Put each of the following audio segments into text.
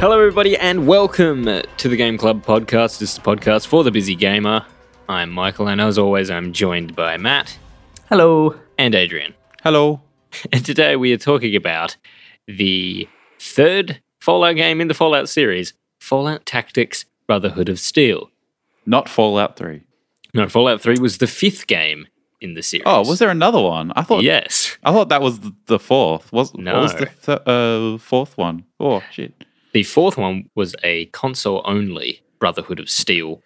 Hello, everybody, and welcome to the Game Club podcast. This is the podcast for the busy gamer. I'm Michael, and as always, I'm joined by Matt Hello. and Adrian. Hello. And today we are talking about the third Fallout game in the Fallout series Fallout Tactics Brotherhood of Steel. Not Fallout 3. No, Fallout 3 was the fifth game in the series. Oh, was there another one? I thought Yes. I thought that was the, the fourth. Was what was the th- uh, fourth one? Oh shit. The fourth one was a console only Brotherhood of Steel,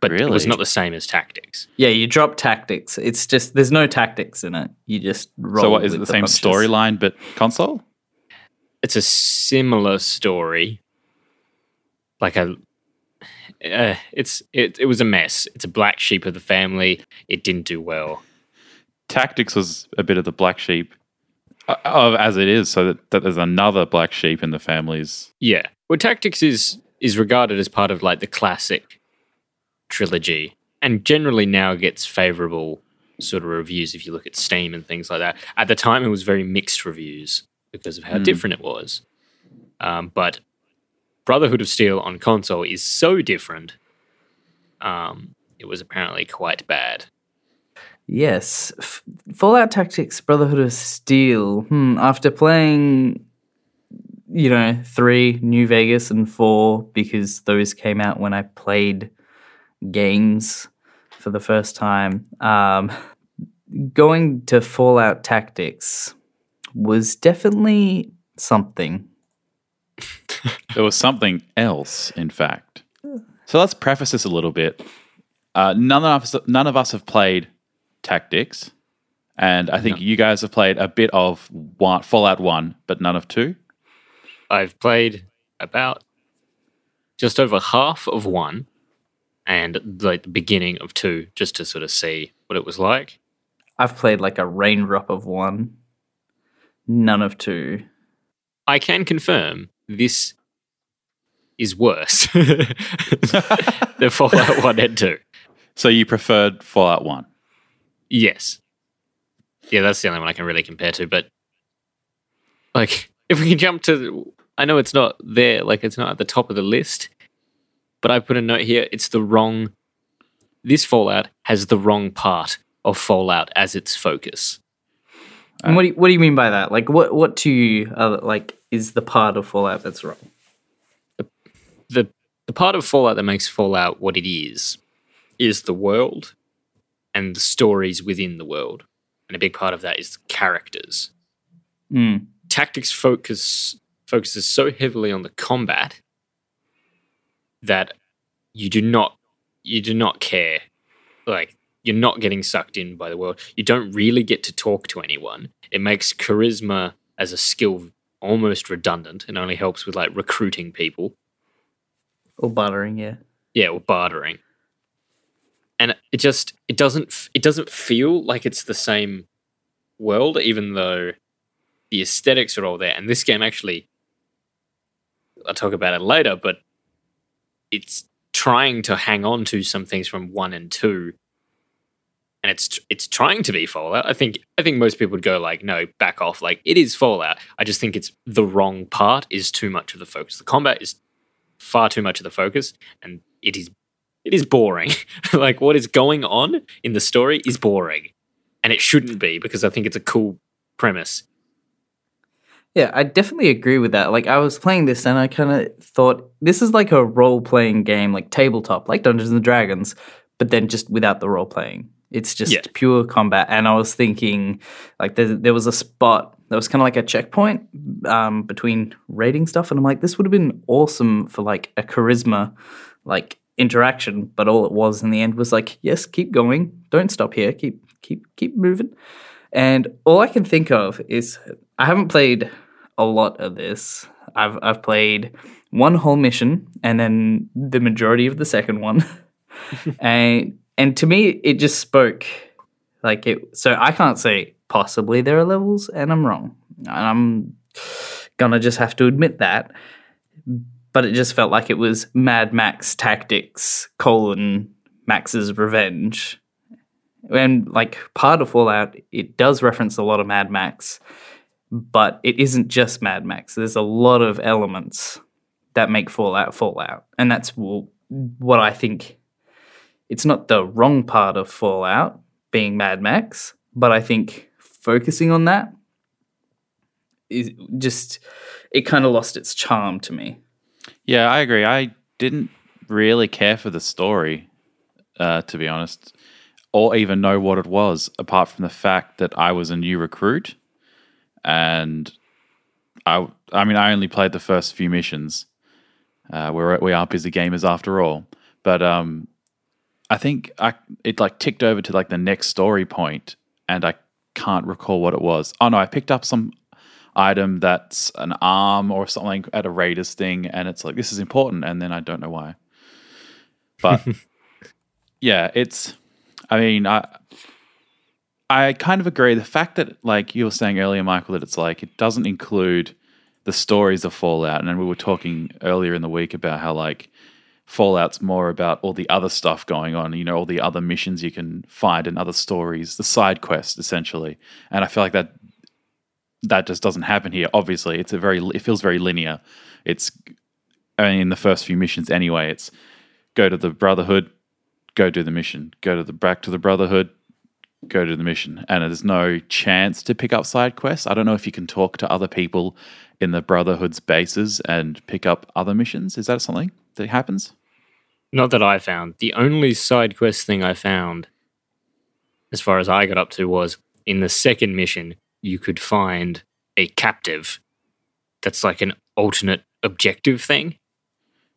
but it was not the same as Tactics. Yeah, you drop tactics. It's just there's no tactics in it. You just roll. so what is it with the same storyline but console? It's a similar story. Like a. Uh, it's it, it was a mess. It's a black sheep of the family. It didn't do well. Tactics was a bit of the black sheep uh, of as it is, so that, that there's another black sheep in the families. Yeah. Well, Tactics is is regarded as part of like the classic trilogy, and generally now gets favorable sort of reviews if you look at Steam and things like that. At the time, it was very mixed reviews because of how Hmm. different it was. Um, but Brotherhood of Steel on console is so different. Um, it was apparently quite bad. Yes, F- Fallout Tactics: Brotherhood of Steel. Hmm. After playing, you know, three New Vegas and four because those came out when I played games for the first time. Um, going to Fallout Tactics was definitely something. There was something else, in fact. So let's preface this a little bit. Uh, none of us, none of us have played Tactics, and I think No. you guys have played a bit of one, Fallout One, but none of two. I've played about just over half of one and like the beginning of two just to sort of see what it was like. I've played like a raindrop of one, none of two. I can confirm this is worse than Fallout 1 and 2. So you preferred Fallout One. Yes. Yeah, that's the only one I can really compare to. But like, if we can jump to, I know it's not there, like it's not at the top of the list, but I put a note here. It's the wrong. This Fallout has the wrong part of Fallout as its focus. And what do you, what do you mean by that? Like, what what to you uh, like is the part of Fallout that's wrong? the The part of Fallout that makes Fallout what it is is the world and the stories within the world, and a big part of that is the characters. Mm. tactics focus focuses so heavily on the combat that you do not you do not care like you're not getting sucked in by the world you don't really get to talk to anyone it makes charisma as a skill almost redundant and only helps with like recruiting people Or bartering, yeah. yeah or bartering and it just it doesn't it doesn't feel like it's the same world even though the aesthetics are all there. And this game actually i'll talk about it later but it's trying to hang on to some things from one and two. And it's it's trying to be fallout. I think i think most people would go like no back off. Like it is fallout. I just think it's the wrong part is too much of the focus. The combat is far too much of the focus and it is it is boring like what is going on in the story is boring and it shouldn't be because i think it's a cool premise Yeah, I definitely agree with that. Like, I was playing this and I kind of thought this is like a role playing game, like tabletop, like Dungeons and Dragons, but then just without the role playing. It's just Yeah. pure combat. And I was thinking, like, there, there was a spot that was kind of like a checkpoint um, between raiding stuff. And I'm like, this would have been awesome for like a charisma, like, interaction. But all it was in the end was like, yes, keep going. Don't stop here. Keep, keep, keep moving. And all I can think of is I haven't played a lot of this. I've I've played one whole mission and then the majority of the second one. and and to me it just spoke like it so I can't say possibly there are levels and I'm wrong. And I'm gonna just have to admit that. But it just felt like it was Mad Max Tactics colon Max's Revenge. And like part of Fallout, it does reference a lot of Mad Max, but it isn't just Mad Max. There's a lot of elements that make Fallout Fallout, and that's what I think. It's not the wrong part of Fallout being Mad Max, but I think focusing on that is just it kind of lost its charm to me. Yeah, I agree. I didn't really care for the story, uh, to be honest, or even know what it was, apart from the fact that I was a new recruit, and I, I mean, I only played the first few missions. Uh, we're we are busy gamers after all, but um, I think I it like ticked over to like the next story point, and I can't recall what it was. Oh no, I picked up some item that's an arm or something at a Raiders thing, and it's like this is important, and then I don't know why. But yeah, it's. I mean, I I kind of agree. The fact that, like you were saying earlier, Michael, that it's like it doesn't include the stories of Fallout, and then we were talking earlier in the week about how like Fallout's more about all the other stuff going on, you know, all the other missions you can find and other stories, the side quest essentially. And I feel like that that just doesn't happen here. Obviously, it's a very it feels very linear. It's mean, in the first few missions anyway. It's go to the Brotherhood, go do the mission. Go to the back to the Brotherhood, go to the mission. And there's no chance to pick up side quests. I don't know if you can talk to other people in the Brotherhood's bases and pick up other missions. Is that something that happens? Not that I found. The only side quest thing I found, as far as I got up to, was in the second mission, you could find a captive that's like an alternate objective thing.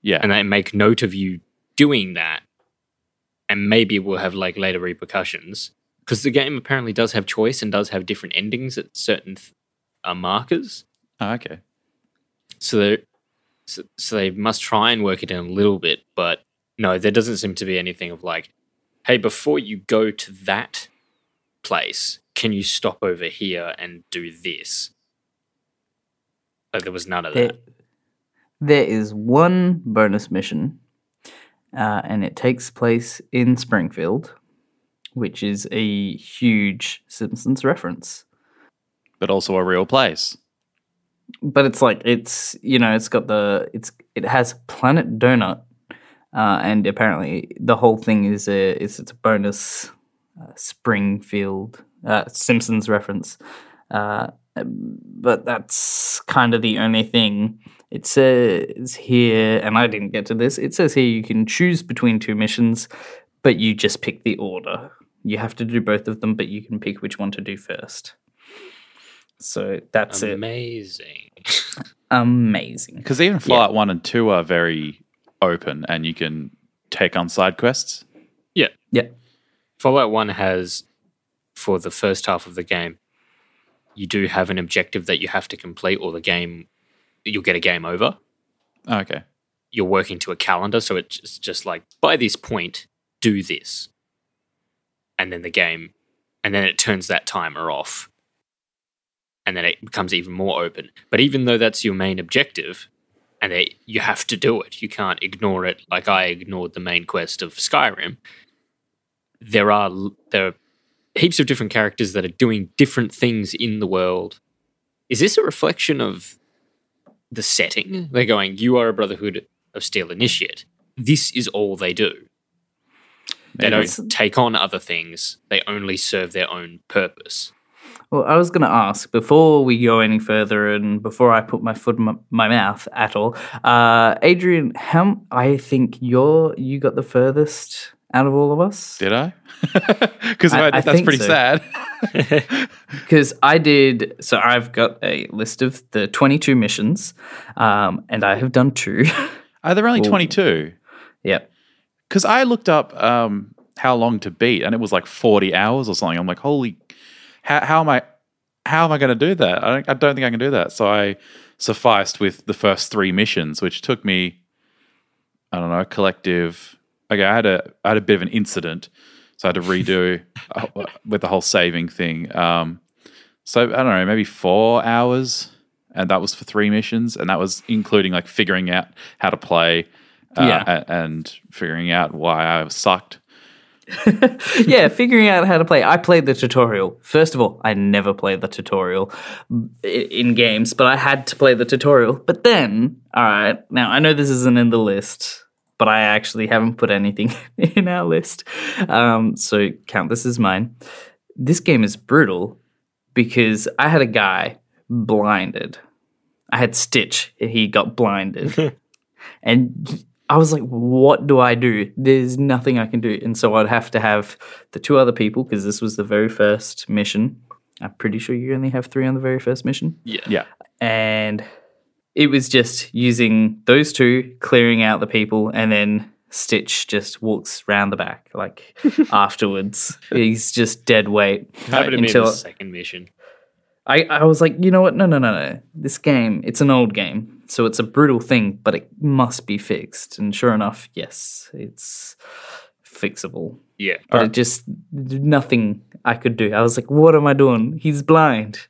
Yeah. And they make note of you doing that. And maybe we'll have like later repercussions. Because the game apparently does have choice and does have different endings at certain th- uh, markers. Oh, okay. So, they- so, so they must try and work it in a little bit. But no, there doesn't seem to be anything of like, hey, before you go to that place, can you stop over here and do this? Like there was none of There, that. there is one bonus mission, uh, and it takes place in Springfield, which is a huge Simpsons reference. But also a real place. But it's like it's you know it's got the it's it has Planet Donut, uh, and apparently the whole thing is a is it's a bonus uh, Springfield uh, Simpsons reference. Uh, but that's kind of the only thing. It says here, and I didn't get to this. It says here you can choose between two missions, but you just pick the order. You have to do both of them, but you can pick which one to do first. So that's it. Amazing. Amazing. Because even Fallout 1 and 2 are very open and you can take on side quests. yeah. Yeah. Fallout 1 has, for the first half of the game, you do have an objective that you have to complete, or the game, you'll get a game over. Oh, Okay. You're working to a calendar, so it's just like, by this point, do this. And then the game, and then it turns that timer off. And then it becomes even more open. But even though that's your main objective, and they, you have to do it, you can't ignore it like I ignored the main quest of Skyrim. There are there are heaps of different characters that are doing different things in the world. Is this a reflection of the setting? They're going, you are a Brotherhood of Steel Initiate. This is all they do. They Maybe. don't take on other things. They only serve their own purpose. Well, I was going to ask before we go any further and before I put my foot in my, my mouth at all, uh, Adrian, how I think you're you got the furthest out of all of us Did I? Because that's pretty so. sad. because I did. So I've got a list of the 22 missions, um, and I have done two. Are there only 22? yep. Because I looked up um, how long to beat and it was like 40 hours or something. I'm like, holy, how, how am I? How am I going to do that? I don't, I don't think I can do that. So I sufficed with the first three missions, which took me, I don't know, a collective. Okay, I had a I had a bit of an incident, so I had to redo with the whole saving thing. Um, so I don't know, maybe four hours, and that was for three missions, and that was including like figuring out how to play, uh, Yeah. a- and figuring out why I sucked. yeah, figuring out how to play. I played the tutorial. First of all, I never played the tutorial in games, but I had to play the tutorial. But then, all right, now I know this isn't in the list, but I actually haven't put anything in our list. Um, so count this as mine. This game is brutal because I had a guy blinded. I had Stitch, he got blinded. and I was like, what do I do? There's nothing I can do. And so I'd have to have the two other people because this was the very first mission. I'm pretty sure you only have three on the very first mission. Yeah. Yeah. And it was just using those two, clearing out the people, and then Stitch just walks round the back like afterwards. He's just dead weight. Happened to me in until- the second mission. I, I was like, you know what? No, no, no, no. This game, it's an old game. So it's a brutal thing, but it must be fixed. And sure enough, yes, it's fixable. Yeah. But it just, nothing I could do. I was like, what am I doing? He's blind.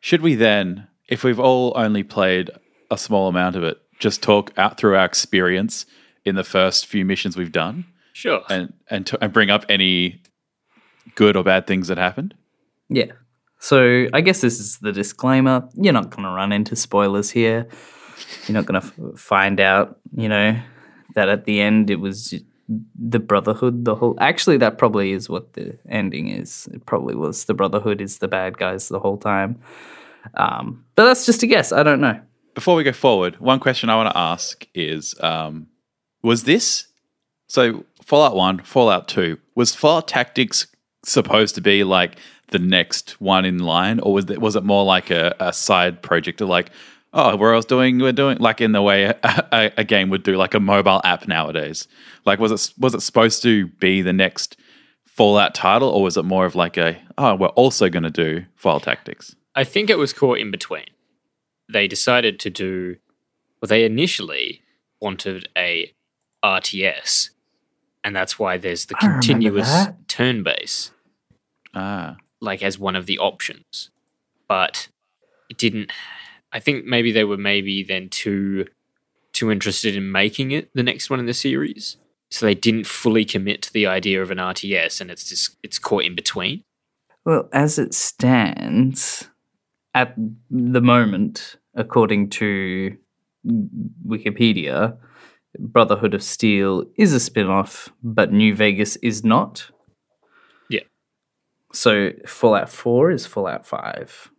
Should we then, if we've all only played a small amount of it, just talk out through our experience in the first few missions we've done Sure. and and, to, and bring up any good or bad things that happened? Yeah. So I guess this is the disclaimer. You're not going to run into spoilers here. You're not going to f- find out, you know, that at the end it was the Brotherhood. The whole actually, that probably is what the ending is. It probably was the Brotherhood is the bad guys the whole time. Um, but that's just a guess. I don't know. Before we go forward, one question I want to ask is: um, Was this so? Fallout One, Fallout Two, was Fallout Tactics supposed to be like the next one in line, or was it was it more like a, a side project, or like, oh, we're else doing we're doing like in the way a, a, a game would do, like a mobile app nowadays? Like, was it was it supposed to be the next Fallout title, or was it more of like a oh, we're also going to do Fallout Tactics? I think it was caught in between. They decided to do, well, they initially wanted a RTS, and that's why there's the I continuous turn base, Ah, like as one of the options. But it didn't. I think maybe they were maybe then too too interested in making it the next one in the series, so they didn't fully commit to the idea of an RTS, and it's just it's caught in between. Well, as it stands at the moment, according to Wikipedia, Brotherhood of Steel is a spin off, but New Vegas is not. Yeah. So Fallout 4 is Fallout 5.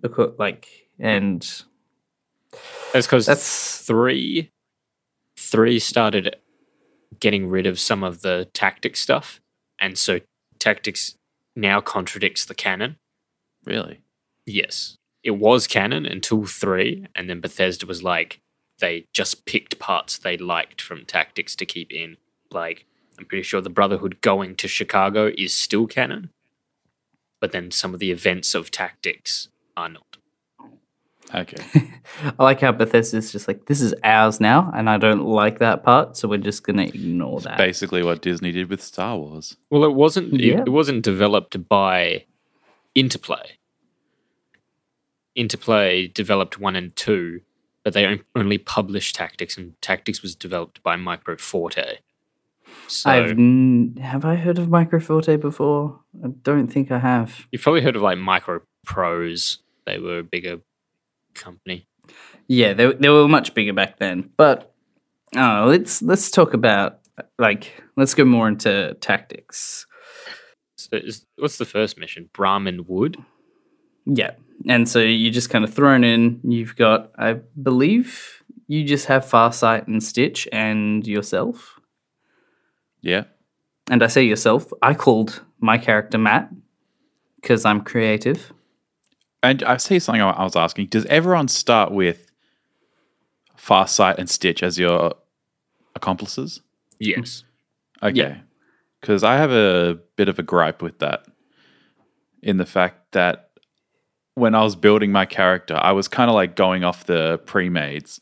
Becau- Like, and That's because that's. three three started getting rid of some of the tactics stuff and so tactics now contradicts the canon really? Yes it was canon until three and then bethesda was like they just picked parts they liked from tactics to keep in like i'm pretty sure the brotherhood going to chicago is still canon but then some of the events of tactics are not Okay. I like how Bethesda's just like, this is ours now, and I don't like that part, so we're just going to ignore that. basically what Disney did with Star Wars. Well, it wasn't. Yeah. It, it wasn't developed by Interplay. Interplay developed one and two, but they only published Tactics, and Tactics was developed by Micro Forte. So I've n- have I heard of Microforte before? I don't think I have. you've probably heard of like Micro Pros. They were a bigger company. Yeah, they they were much bigger back then. But oh, let's let's talk about like let's go more into tactics. So is, what's the first mission? Brahmin Wood. Yeah, and so you're just kind of thrown in. You've got, I believe, you just have Farsight and Stitch and yourself. Yeah. And I say yourself. I called my character Matt because I'm creative. And I see something I I was asking. Does everyone start with Farsight and Stitch as your accomplices? Yes. Okay. Yeah. Because I have a bit of a gripe with that in the fact that when I was building my character, I was kind of like going off the pre mades,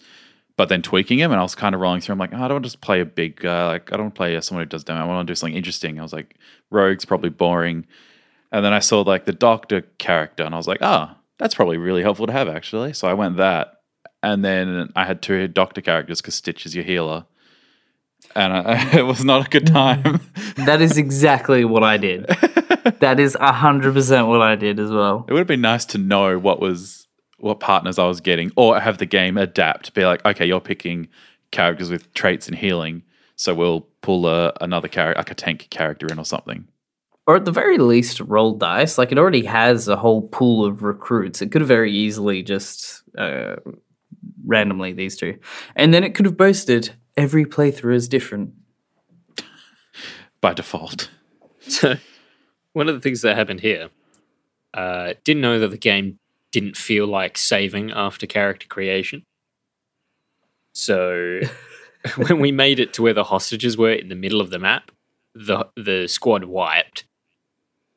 but then tweaking him. And I was kind of rolling through. I'm like, oh, I don't want to just play a big guy. Like, I don't want to play someone who does damage. I want to do something interesting. I was like, Rogue's probably boring. And then I saw like the doctor character and I was like, oh, that's probably really helpful to have actually. So I went that. And then I had two doctor characters because Stitch is your healer. And I, it was not a good time. That is exactly what I did. That is hundred percent what I did as well. It would have been nice to know what was what partners I was getting, or have the game adapt. Be like, okay, you're picking characters with traits and healing, so we'll pull a, another character, like a tank character in or something. Or at the very least, roll dice. Like it already has a whole pool of recruits. It could have very easily just uh, randomly these two, and then it could have boasted every playthrough is different. By default, So, one of the things that happened here, uh, didn't know that the game didn't feel like saving after character creation. So, when we made it to where the hostages were in the middle of the map, the the squad wiped,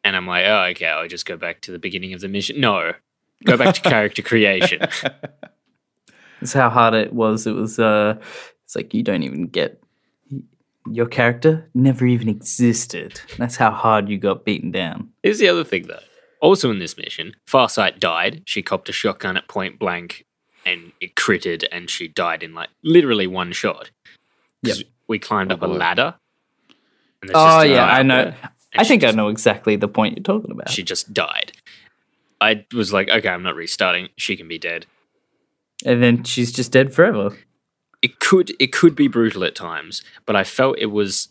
and I'm like, oh, okay, I'll just go back to the beginning of the mission. No, go back to character creation. That's how hard it was. It was. Uh, it's like you don't even get your character never even existed. That's how hard you got beaten down. Here's the other thing, though. Also in this mission, Farsight died. She copped a shotgun at point blank, and it critted, and she died in like literally one shot. 'Cause We climbed up a Oh, ladder. And there's Oh just yeah, I know. there, I she think I know exactly the point you're talking about. She just died. I was like, okay, I'm not restarting. She can be dead. and then she's just dead forever. It could it could be brutal at times, but I felt it was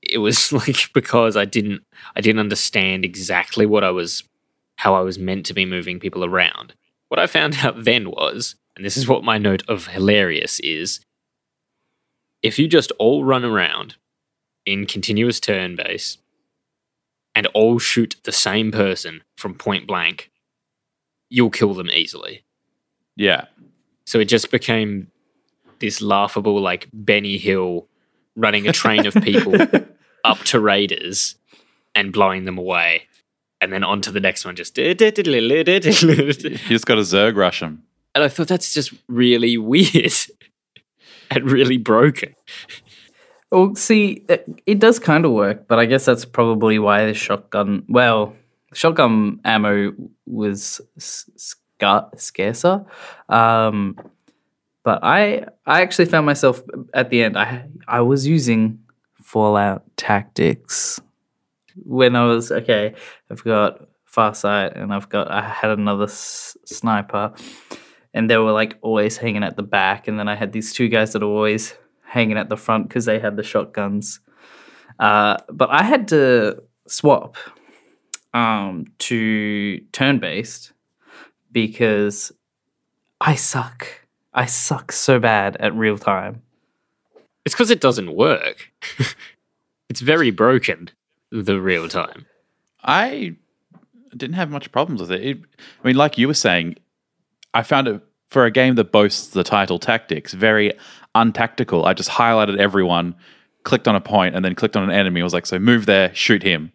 it was like because I didn't I didn't understand exactly what I was how I was meant to be moving people around. What I found out then was, and this is what my note of hilarious is, if you just all run around in continuous turn base and all shoot the same person from point blank, you'll kill them easily. yeah, So it just became this laughable, like Benny Hill running a train of people up to raiders and blowing them away. And then on to the next one, just. And you just got to Zerg rush them. And I thought that's just really weird and really broken. Well, see, it, it does kind of work, but I guess that's probably why the shotgun. Well, shotgun ammo was s- scar- scarcer. Um, but I, I actually found myself at the end. I, I was using Fallout tactics when I was okay. I've got Farsight, and I've got I had another s- sniper, and they were like always hanging at the back, and then I had these two guys that are always hanging at the front because they had the shotguns. Uh, but I had to swap um, to turn based because I suck. I suck so bad at real time. It's because it doesn't work. it's very broken, the real time. I didn't have much problems with it. it. I mean, like you were saying, I found it for a game that boasts the title Tactics very untactical. I just highlighted everyone, clicked on a point, and then clicked on an enemy. I was like, so move there, shoot him,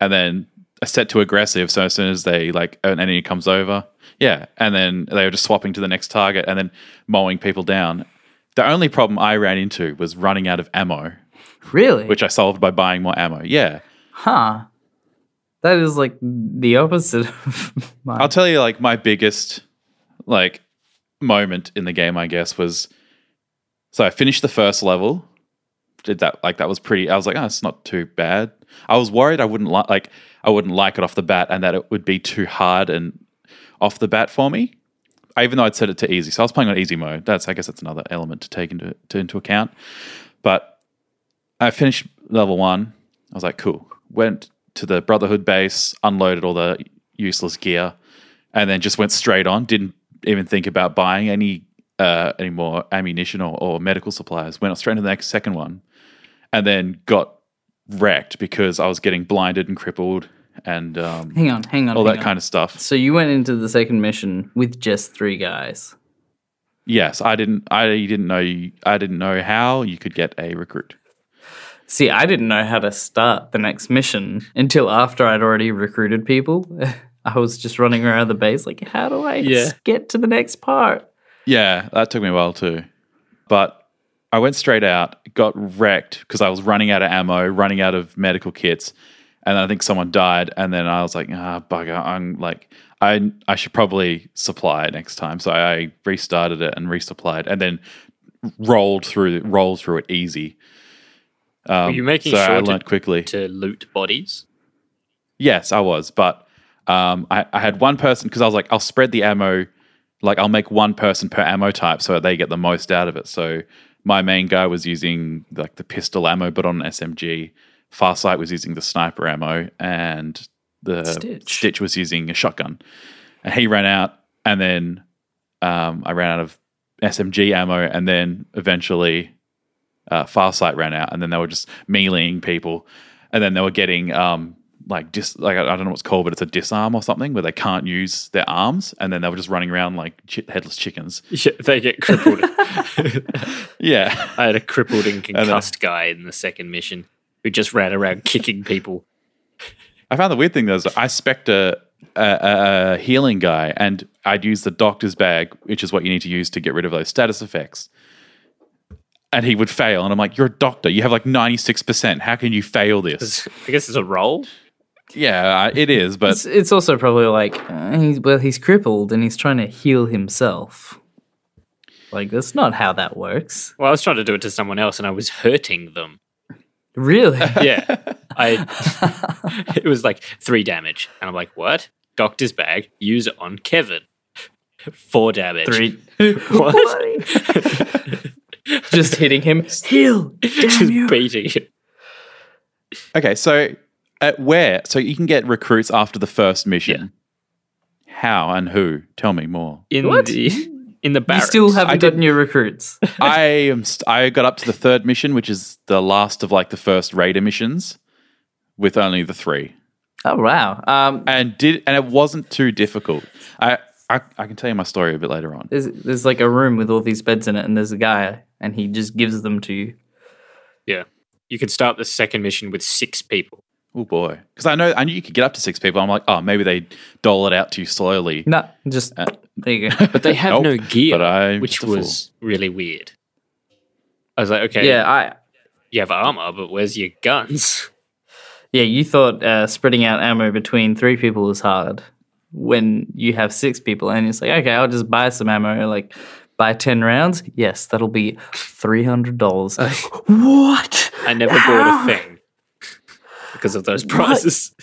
and then I set to aggressive. So as soon as they like an enemy comes over, yeah, and then they were just swapping to the next target and then mowing people down. The only problem I ran into was running out of ammo, Really? which I solved by buying more ammo. Yeah. huh? That is like the opposite of mine. I'll tell you, like my biggest like moment in the game, I guess, was so I finished the first level. Did that like that was pretty? I was like, oh, it's not too bad. I was worried I wouldn't like like I wouldn't like it off the bat, and that it would be too hard and off the bat for me. Even though I'd set it to easy, so I was playing on easy mode. That's I guess that's another element to take into to, into account. But I finished level one. I was like, cool. Went to the Brotherhood base, unloaded all the useless gear, and then just went straight on. Didn't even think about buying any uh, any more ammunition or, or medical supplies. Went straight to the next second one, and then got wrecked because I was getting blinded and crippled and um, hang on, hang on. all hang that on. kind of stuff. So you went into the second mission with just three guys. Yes, I didn't. I didn't know. You, I didn't know how you could get a recruit. See, I didn't know how to start the next mission until after I'd already recruited people. I was just running around the base like, how do I Yeah. get to the next part? Yeah, that took me a while too. But I went straight out, got wrecked because I was running out of ammo, running out of medical kits, and I think someone died. And then I was like, ah, bugger. I'm like, I I should probably supply it next time. So I restarted it and resupplied, and then rolled through rolled through it easy. Um, Were you making so I sure to- quickly. To loot bodies. Yes, I was, but um, I, I had one person because I was like, I'll spread the ammo, like I'll make one person per ammo type so they get the most out of it. So my main guy was using like the pistol ammo, but on an SMG. Farsight was using the sniper ammo, and the Stitch. Stitch was using a shotgun. And he ran out, and then um, I ran out of SMG ammo, and then eventually uh, Farsight ran out, and then they were just meleeing people, and then they were getting um, like dis like I don't know what's called, but it's a disarm or something where they can't use their arms, and then they were just running around like chi- headless chickens. Yeah, they get crippled. Yeah, I had a crippled and then- uh, concussed guy in the second mission who just ran around kicking people. I found the weird thing though is I spec a, a, a, healing guy, and I'd use the doctor's bag, which is what you need to use to get rid of those status effects. And he would fail, and I'm like, "You're a doctor. You have like 96. percent How can you fail this?" I guess it's a roll. Yeah, it is, but It's, it's also probably like, uh, he's, well, he's crippled and he's trying to heal himself. Like, that's not how that works. Well, I was trying to do it to someone else, and I was hurting them. Really? Yeah, I. it was like three damage, and I'm like, "What? Doctor's bag. Use it on Kevin. Four damage. Three. What? Just hitting him. Heal! Damn Just you! beating him. Okay, so at where? So you can get recruits after the first mission. How and who? Tell me more. in What? the in the You barracks. still haven't I gotten your recruits. I am. St- I got up to the third mission, which is the last of like the first raider missions, with only the three. Oh wow. Um, and did and it wasn't too difficult. I I, I can tell you my story a bit later on. there's, there's like a room with all these beds in it, and there's a guy, and he just gives them to you. Yeah, you could start the second mission with six people. Oh boy, because I know I knew you could get up to six people. I'm like, oh, maybe they dole it out to you slowly. No, just Uh, there you go. But they have Nope, no gear, but I'm which just fool. was really weird. I was like, okay, Yeah, I you have armor, but where's your guns? yeah. You thought uh, spreading out ammo between three people was hard when you have six people, and it's like, okay, I'll just buy some ammo. Like, buy ten rounds. Yes, that'll be three hundred dollars. what? I never bought a thing because of those prices.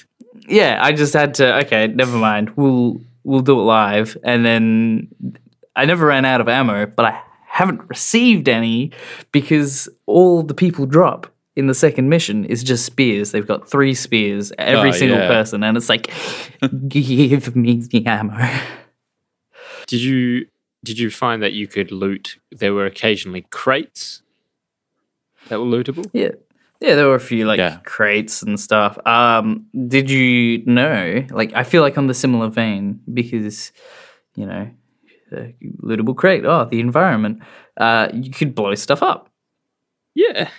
yeah, I just had to. Okay, never mind. We'll we'll do it live, and then I never ran out of ammo, but I haven't received any because all the people drop in the second mission is just spears. They've got three spears, every Oh, single yeah. person, and it's like, give me the ammo. Did you did you find that you could loot? There were occasionally crates that were lootable. Yeah. Yeah, there were a few like Yeah. crates and stuff. Um, did you know? Like, I feel like on the similar vein because, you know, the lootable crate. Oh, the environment. Uh, you could blow stuff up. Yeah,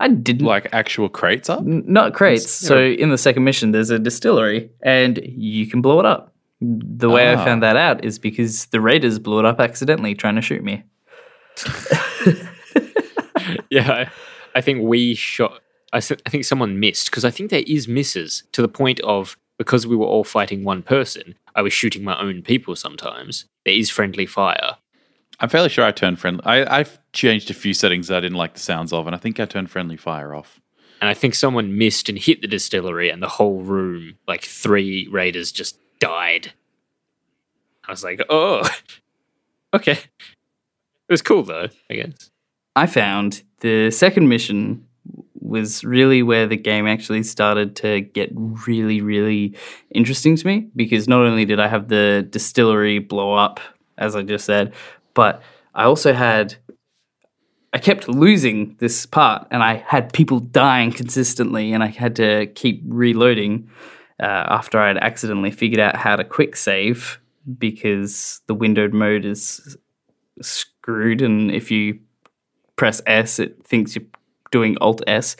I didn't Like actual crates up. N- not crates. So in the second mission, there's a distillery, and you can blow it up. The way Ah. I found that out is because the raiders blew it up accidentally, trying to shoot me. yeah. I, I think we shot. I, th- I think someone missed because I think there is misses to the point of because we were all fighting one person. I was shooting my own people sometimes. There is friendly fire. I'm fairly sure I turned friendly. I, I've changed a few settings that I didn't like the sounds of, and I think I turned friendly fire off. and I think someone missed and hit the distillery, and the whole room, like three raiders, just died. I was like, oh, okay. It was cool though, I guess. I found the second mission was really where the game actually started to get really, really interesting to me because not only did I have the distillery blow up, as I just said, but I also had. I kept losing this part and I had people dying consistently and I had to keep reloading uh, after I'd accidentally figured out how to quick save because the windowed mode is screwed and if you press S, it thinks you're doing Alt S.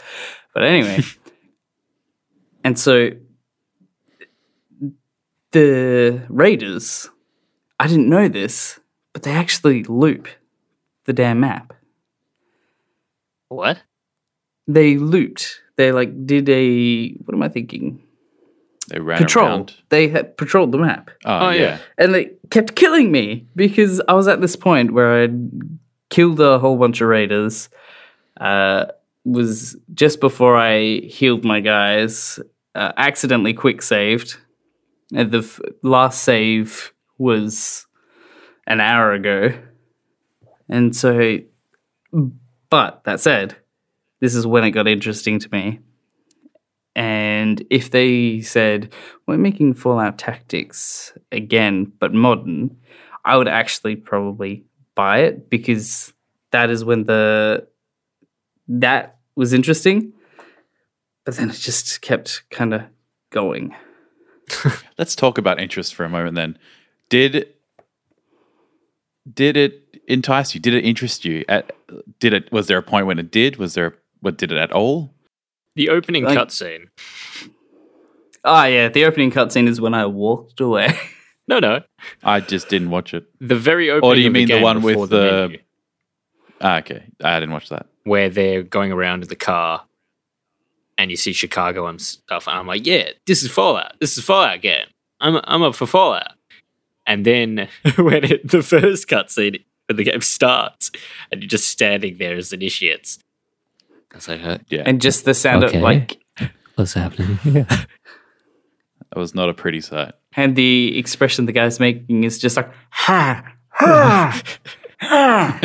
But anyway, and so the Raiders, I didn't know this, but they actually loop the damn map. What? They looped. They like did a what am I thinking? They ran Patrol. around. They had patrolled the map. Oh, Oh, yeah. yeah. and they kept killing me because I was at this point where I'd killed a whole bunch of raiders. Uh, was just before I healed my guys, uh, accidentally quick saved. And the f- last save was an hour ago. And so, but that said, this is when it got interesting to me. And if they said, we're making Fallout Tactics again, but modern, I would actually probably buy it because that is when the that was interesting. But then it just kept kind of going. Let's talk about interest for a moment then. Did did it entice you? Did it interest you? At, did it was there a point when it did? Was there what did it at all? The opening Like- cutscene. Ah, yeah, the opening cutscene is when I walked away. No, no. I just didn't watch it. The very opening. do you of mean the game one with before the- Ah, okay. I didn't watch that. where they're going around in the car, and you see Chicago and stuff, and I'm like, yeah, this is Fallout. This is Fallout game. I'm I'm up for Fallout. And then when it, the first cutscene when the game starts, and you're just standing there as initiates, I was like, uh, Yeah. and just the sound Okay. of like, what's happening here? that was not a pretty sight. and the expression the guy's making is just like, ha, ha, ha.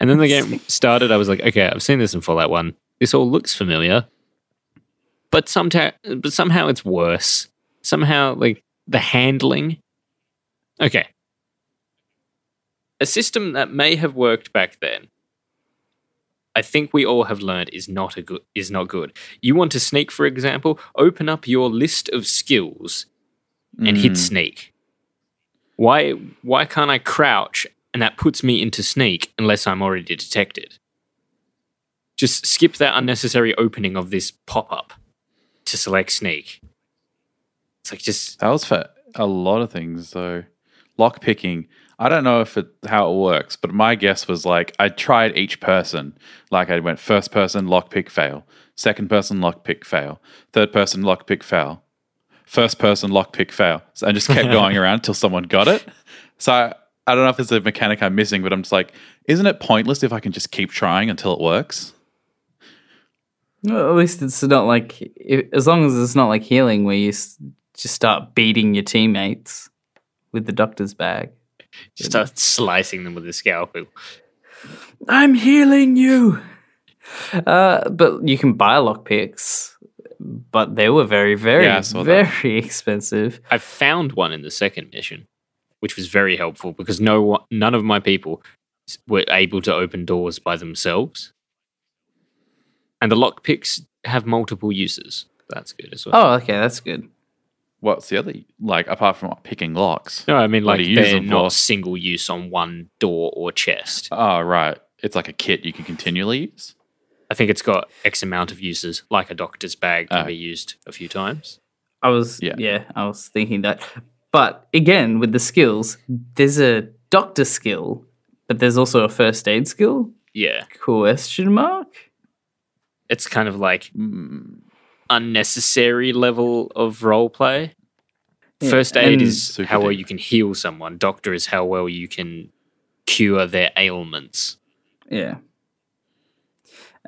And then the game started. I was like, okay, I've seen this in Fallout One. This all looks familiar, but somehow, but somehow it's worse. Somehow, like the handling. Okay, a system that may have worked back then. I think we all have learned is not a good is not good. You want to sneak, for example, open up your list of skills and hit Mm. sneak. Why why can't I crouch and that puts me into sneak unless I'm already detected? Just skip that unnecessary opening of this pop-up to select sneak. It's like just That was for a lot of things though. Lock picking. I don't know if it how it works, but my guess was like I tried each person. Like I went first person lock pick fail, second person lock pick fail, third person lock pick fail, first person lock pick fail. So I just kept going around until someone got it. So I, I don't know if there's a mechanic I'm missing, but I'm just like, isn't it pointless if I can just keep trying until it works? Well, at least it's not like, if, as long as it's not like healing where you s- just start beating your teammates with the doctor's bag. Just start slicing them with a scalpel. I'm healing you. Uh, but you can buy lockpicks, but they were very, very, Yeah, I saw that. very expensive. I found one in the second mission, which was very helpful because no one, none of my people were able to open doors by themselves. And the lockpicks have multiple uses. That's good as well. Oh, okay, that's good. What's the other like apart from picking locks? No, I mean like you use they're them not for? single use on one door or chest. Oh right. It's like a kit you can continually use. I think it's got X amount of uses, like a doctor's bag can Oh. be used a few times. I was, Yeah. yeah. I was thinking that. But again, with the skills, there's a doctor skill, but there's also a first aid skill. Yeah, Question mark? it's kind of like Mm, unnecessary level of role play. Yeah, First aid and- is Super how well you can heal someone. Doctor is how well you can cure their ailments. Yeah.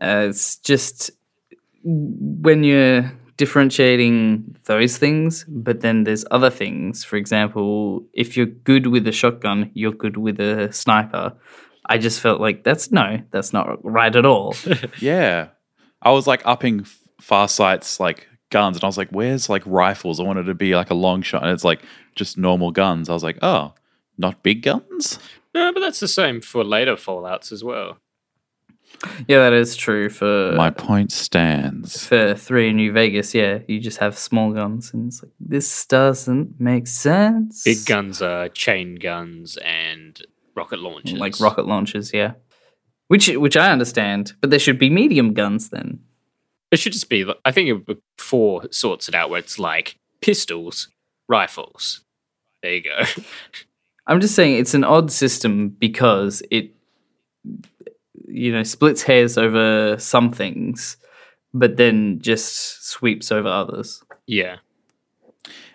Uh, it's just when you're differentiating those things, but then there's other things. For example, if you're good with a shotgun, you're good with a sniper. I just felt like that's no, that's not right at all. yeah. I was like upping F- Farsight's like guns and I was like, where's like rifles? I wanted to be like a long shot and it's like just normal guns. I was like, oh, not big guns? No, but that's the same for later Fallout's as well. yeah, that is true for My point stands. for three in New Vegas. Yeah, you just have small guns, and it's like this doesn't make sense. Big guns are chain guns and rocket launchers. like rocket launchers. Yeah, which which I understand, but there should be medium guns then. It should just be. I think it would- four sorts it out where it's like pistols, rifles. There you go. I'm just saying it's an odd system because it, you know, splits hairs over some things, but then just sweeps over others. yeah.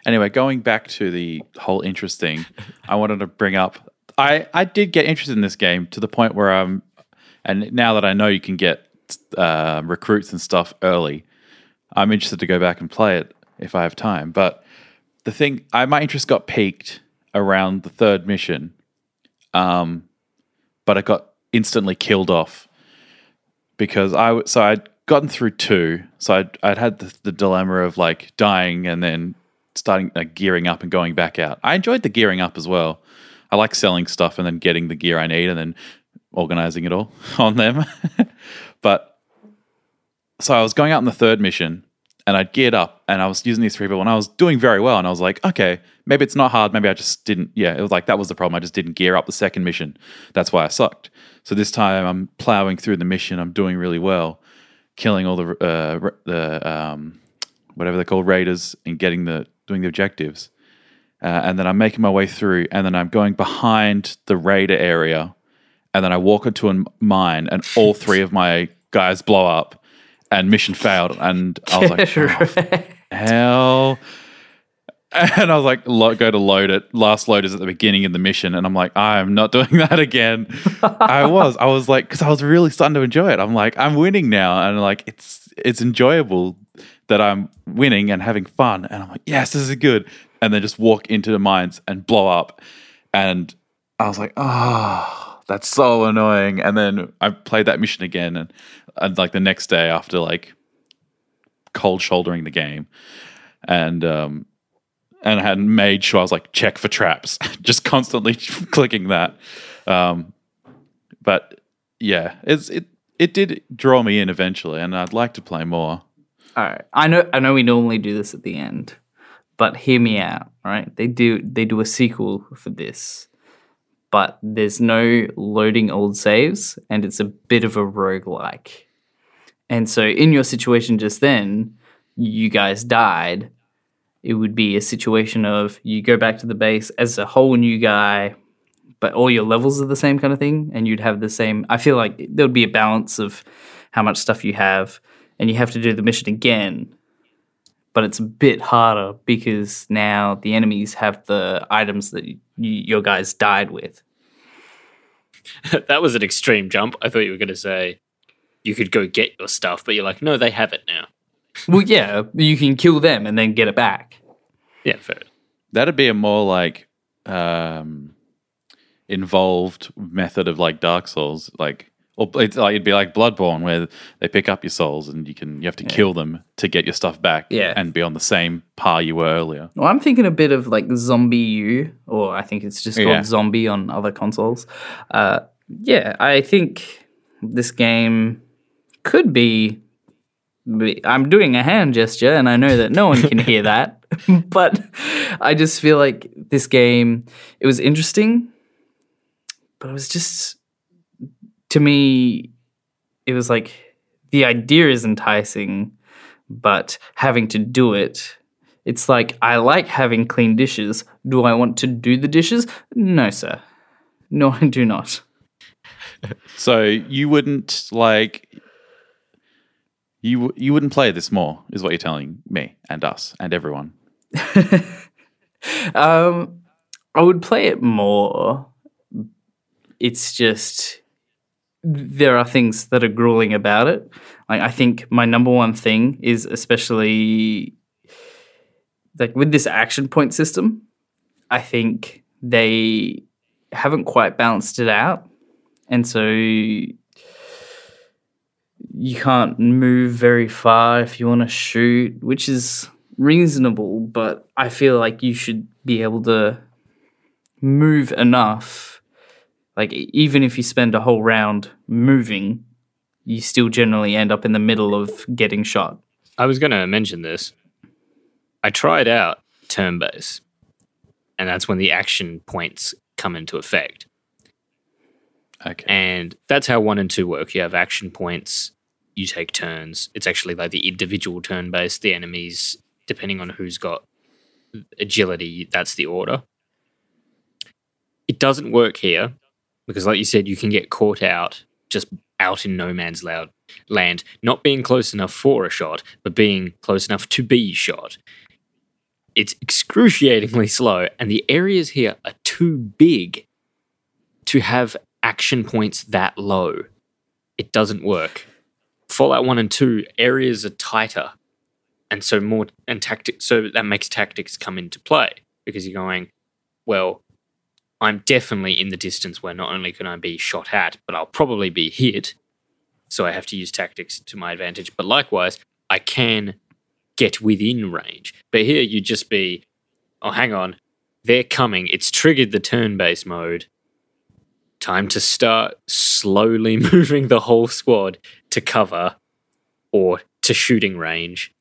Anyway, going back to the whole interest thing, I wanted to bring up I I did get interested in this game to the point where I'm, and now that I know you can get uh, recruits and stuff early, I'm interested to go back and play it if I have time. But the thing, I my interest got peaked around the third mission, um, but I got instantly killed off because I so I'd gotten through two, so I'd I'd had the, the dilemma of like dying and then starting gearing up and going back out. I enjoyed the gearing up as well. I like selling stuff and then getting the gear I need and then organizing it all on them. But so I was going out on the third mission and I'd geared up and I was using these three people and I was doing very well. And I was like, okay, maybe it's not hard. Maybe I just didn't. Yeah, it was like that was the problem. I just didn't gear up the second mission. That's why I sucked. So this time I'm plowing through the mission. I'm doing really well, killing all the uh, the um, whatever they're called raiders and getting the doing the objectives. Uh, and then I'm making my way through, and then I'm going behind the raider area, and then I walk into a mine, and all three of my guys blow up, and mission failed, and I was like, oh, hell. And I was like, go to load it. Last load is at the beginning of the mission, and I'm like, I'm not doing that again. I was, I was like, because I was really starting to enjoy it. I'm like, I'm winning now, and like, it's it's enjoyable that I'm winning and having fun, and I'm like, yes, this is good and then just walk into the mines and blow up. And I was like, oh, that's so annoying. And then I played that mission again, and, and like the next day after like cold shouldering the game, and um, and I had made sure I was like check for traps, just constantly clicking that. Um, but yeah, it's it it did draw me in eventually, and I'd like to play more. All right, I know I know we normally do this at the end, but hear me out, right? They do they do a sequel for this, but there's no loading old saves, and it's a bit of a roguelike. And so in your situation just then, you guys died. It would be a situation of you go back to the base as a whole new guy, but all your levels are the same kind of thing, and you'd have the same. I feel like there would be a balance of how much stuff you have, and you have to do the mission again but it's a bit harder because now the enemies have the items that you, your guys died with. that was an extreme jump. I thought you were going to say you could go get your stuff, but you're like, no, they have it now. well, yeah, you can kill them and then get it back. Yeah, fair. That'd be a more like um, involved method of like Dark Souls, like or it's like it'd be like Bloodborne, where they pick up your souls and you can you have to yeah. kill them to get your stuff back. Yeah. and be on the same par you were earlier. Well, I'm thinking a bit of like ZombiU, or I think it's just called yeah. Zombi on other consoles. Uh, yeah, I think this game could be. I'm doing a hand gesture, and I know that no one can hear that, but I just feel like this game. It was interesting, but it was just to me, it was like the idea is enticing, but having to do it, it's like I like having clean dishes. Do I want to do the dishes? No, sir. No, I do not. so you wouldn't like you you wouldn't play this more, is what you're telling me and us and everyone. um, I would play it more. It's just there are things that are grueling about it. Like I think my number one thing is especially like with this action point system, I think they haven't quite balanced it out. And so you can't move very far if you want to shoot, which is reasonable, but I feel like you should be able to move enough like even if you spend a whole round moving, you still generally end up in the middle of getting shot. I was going to mention this. I tried out turn base, and that's when the action points come into effect. Okay. And that's how one and two work. You have action points, you take turns. It's actually like the individual turn base, the enemies, depending on who's got agility, that's the order. It doesn't work here because, like you said, you can get caught out just out in no man's land, not being close enough for a shot, but being close enough to be shot. It's excruciatingly slow, and the areas here are too big to have action points that low, it doesn't work. Fallout 1 and 2 areas are tighter. And so more and tactics so that makes tactics come into play because you're going, well, I'm definitely in the distance where not only can I be shot at, but I'll probably be hit. So I have to use tactics to my advantage. But likewise, I can get within range. But here you'd just be, oh, hang on, they're coming. It's triggered the turn based mode. Time to start slowly moving the whole squad to cover or to shooting range.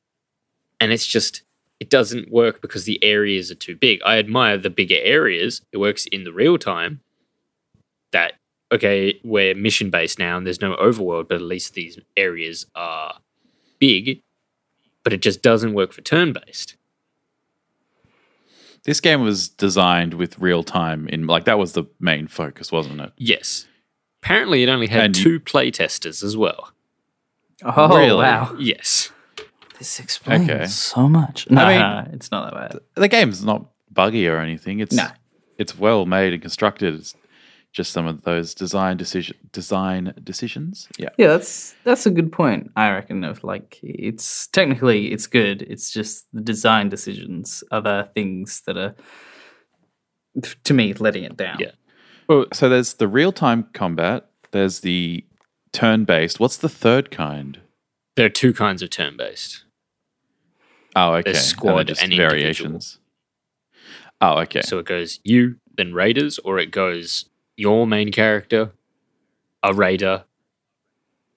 And it's just, it doesn't work because the areas are too big. I admire the bigger areas. It works in the real time. That, okay, we're mission based now and there's no overworld, but at least these areas are big. But it just doesn't work for turn based. This game was designed with real time in like that was the main focus, wasn't it? Yes. Apparently, it only had And you- two playtesters as well. Oh Really? wow, Yes. This explains Okay. so much. No, mean- no, it's not that bad. The game's not buggy or anything. It's No. it's well made and constructed. It's just some of those design decision design decisions. Yeah. Yeah, that's that's a good point. I reckon of like it's technically it's good. It's just the design decisions are the things that are to me letting it down. Yeah. Well, So there's the real time combat. There's the turn based. What's the third kind? there are two kinds of turn based. Oh, okay. There's squad just and variations. Oh, okay. So it goes you, then raiders, or it goes your main character, a raider,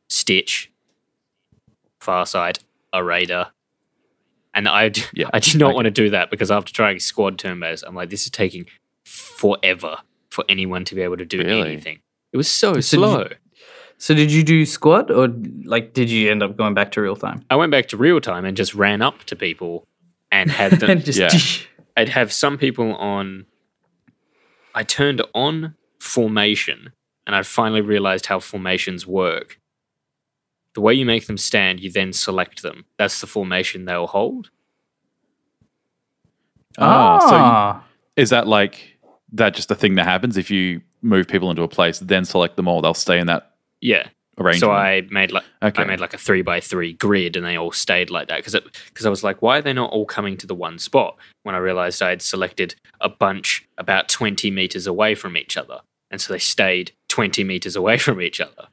Stitch, Farsight, a raider. And I, Yeah, I did not okay. want to do that because after trying squad turn based, I'm like, this is taking forever for anyone to be able to do Really? anything. It was so So slow. So did you do squad or like did you end up going back to real time? I went back to real time and just ran up to people and had them. And just yeah. I'd have some people on. I turned on formation, and I finally realized how formations work. The way you make them stand, you then select them. That's the formation they'll hold. Ah, so you- Ah. is that like that just a thing that happens if you move people into a place, then select them all, they'll stay in that Yeah. arrangement? So I made like okay. I made like a three by three grid, and they all stayed like that because because I was like, why are they not all coming to the one spot? When I realized I had selected a bunch about twenty meters away from each other, and so they stayed twenty meters away from each other.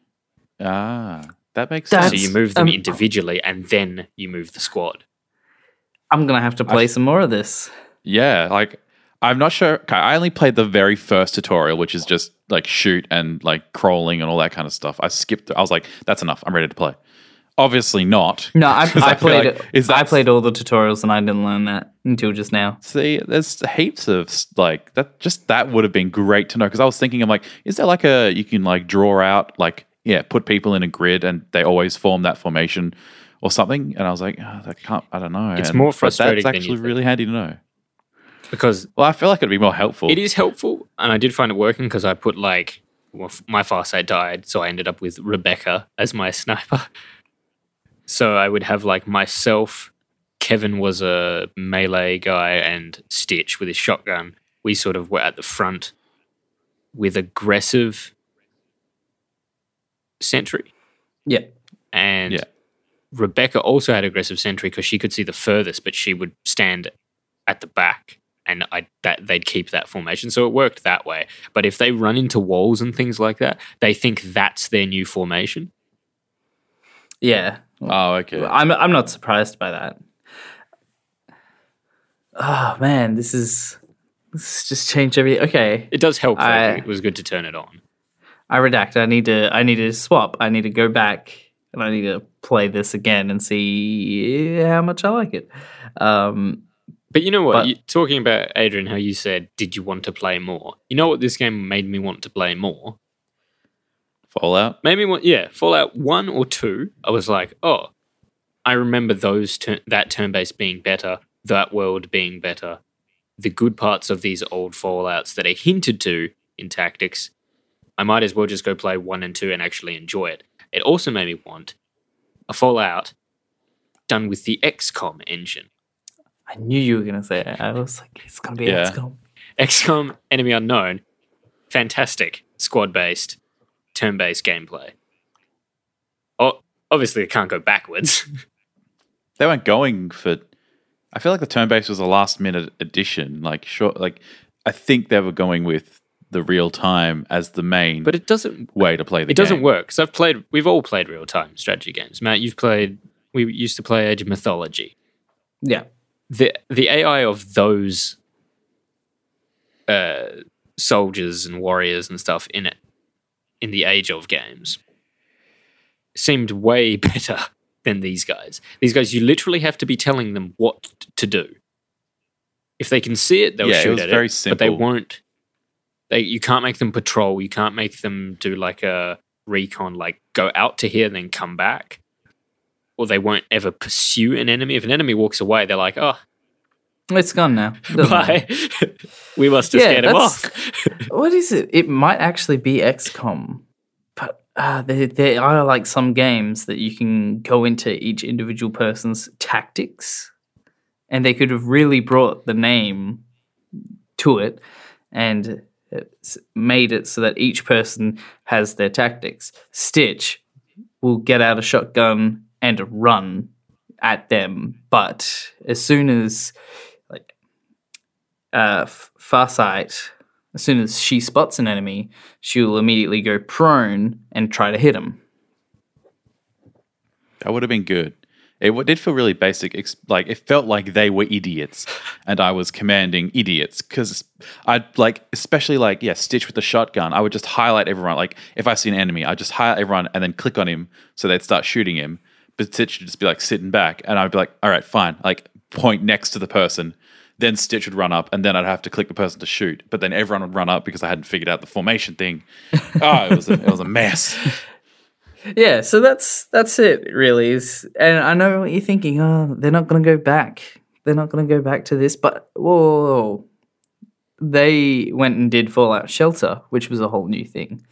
ah, that makes That's- sense. so you move them um, individually, and then you move the squad. I'm gonna have to play some more of this. Yeah, like I'm not sure. Okay, I only played the very first tutorial, which is just like shoot and like crawling and all that kind of stuff. I skipped. I was like, that's enough. I'm ready to play. Obviously not. No, I, 'Cause I feel played like- it. is I played all the tutorials and I didn't learn that until just now. See, there's heaps of like that. Just that would have been great to know because I was thinking, I'm like, is there like a you can like draw out like yeah, put people in a grid and they always form that formation or something? And I was like, oh, that can't. I don't know. It's And- more but frustrating That's than you actually think. really handy to know. Because Well, I feel like it'd be more helpful. it is helpful, and I did find it working because I put like well, my farsight died, so I ended up with Rebecca as my sniper. So I would have like myself, Kevin was a melee guy, and Stitch with his shotgun. We sort of were at the front with aggressive sentry. Yeah. And Yeah. Rebecca also had aggressive sentry because she could see the furthest, but she would stand at the back, and I that they'd keep that formation. So it worked that way. But if they run into walls and things like that, they think that's their new formation. Yeah. oh, okay. I'm I'm not surprised by that. Oh man, this is this has just changed every okay. It does help. I- it was good to turn it on. I redact. I need to I need to swap. I need to go back and I need to play this again and see how much I like it. Um But you know what? But- you, talking about Adrian, how you said, "Did you want to play more?" You know what? This game made me want to play more. Fallout. Made me want, yeah, Fallout One or Two. I was like, oh, I remember those turn that turn based being better, that world being better, the good parts of these old Fallout's that are hinted to in tactics. I might as well just go play one and two and actually enjoy it. It also made me want a Fallout done with the XCOM engine. I knew you were gonna say it. I was like, it's gonna be Yeah. XCOM. XCOM Enemy Unknown, fantastic. squad based, turn based gameplay. Oh, obviously, it can't go backwards. They weren't going for. I feel like the turn based was a last minute addition. Like short, like I think they were going with the real time as the main but it doesn't way to play the it doesn't work because I've played. We've all played real time strategy games. Matt, you've played. We used to play Age of Mythology. Yeah. The The AI of those uh, soldiers and warriors and stuff in it in the Age of games seemed way better than these guys. These guys, you literally have to be telling them what to do. If they can see it, they'll Yeah, it shoot was at very it. But they won't. They you can't make them patrol. You can't make them do like a recon, like go out to here and then come back. Or they won't ever pursue an enemy. If an enemy walks away, they're like, "Oh, It's gone now. Bye. we must have Yeah, scared him off." what is it? It might actually be XCOM, but uh, there, there are like some games that you can go into each individual person's tactics, and they could have really brought the name to it and made it so that each person has their tactics. Stitch will get out a shotgun and run at them, but as soon as like uh, Farsight, as soon as she spots an enemy, she'll immediately go prone and try to hit him. That would have been good. It did feel really basic. Like it felt like they were idiots, and I was commanding idiots because I'd like, especially like yeah, Stitch with the shotgun. I would just highlight everyone. Like if I see an enemy, I'd just highlight everyone and then click on him so they'd start shooting him. But Stitch would just be like sitting back, and I'd be like, all right, fine. Like point next to the person. Then Stitch would run up, and then I'd have to click the person to shoot. But then everyone would run up because I hadn't figured out the formation thing. Oh, it was a, it was a mess. Yeah, so that's that's it really. Is and I know what you're thinking. Oh, they're not going to go back. They're not going to go back to this. But whoa, whoa, whoa. they went and did Fallout Shelter, which was a whole new thing.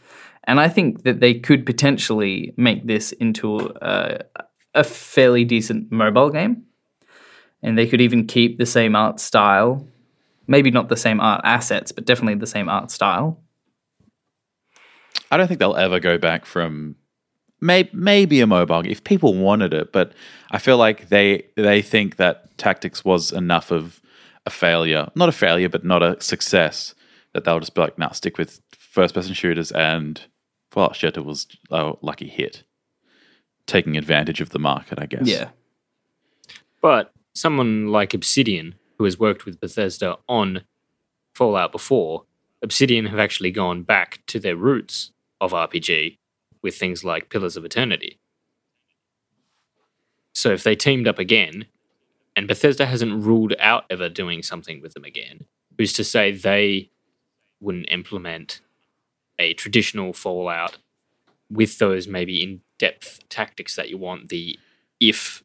And I think that they could potentially make this into a, a fairly decent mobile game. And they could even keep the same art style. Maybe not the same art assets, but definitely the same art style. I don't think they'll ever go back from may, maybe a mobile game if people wanted it, but I feel like they they think that tactics was enough of a failure, not a failure, but not a success. That they'll just be like, nah, stick with first person shooters, and Fallout Shelter was a lucky hit, taking advantage of the market, I guess. Yeah. But someone like Obsidian, who has worked with Bethesda on Fallout before, Obsidian have actually gone back to their roots of RPG with things like Pillars of Eternity. So if they teamed up again, and Bethesda hasn't ruled out ever doing something with them again, who's to say they wouldn't implement a traditional Fallout with those maybe in depth tactics that you want the if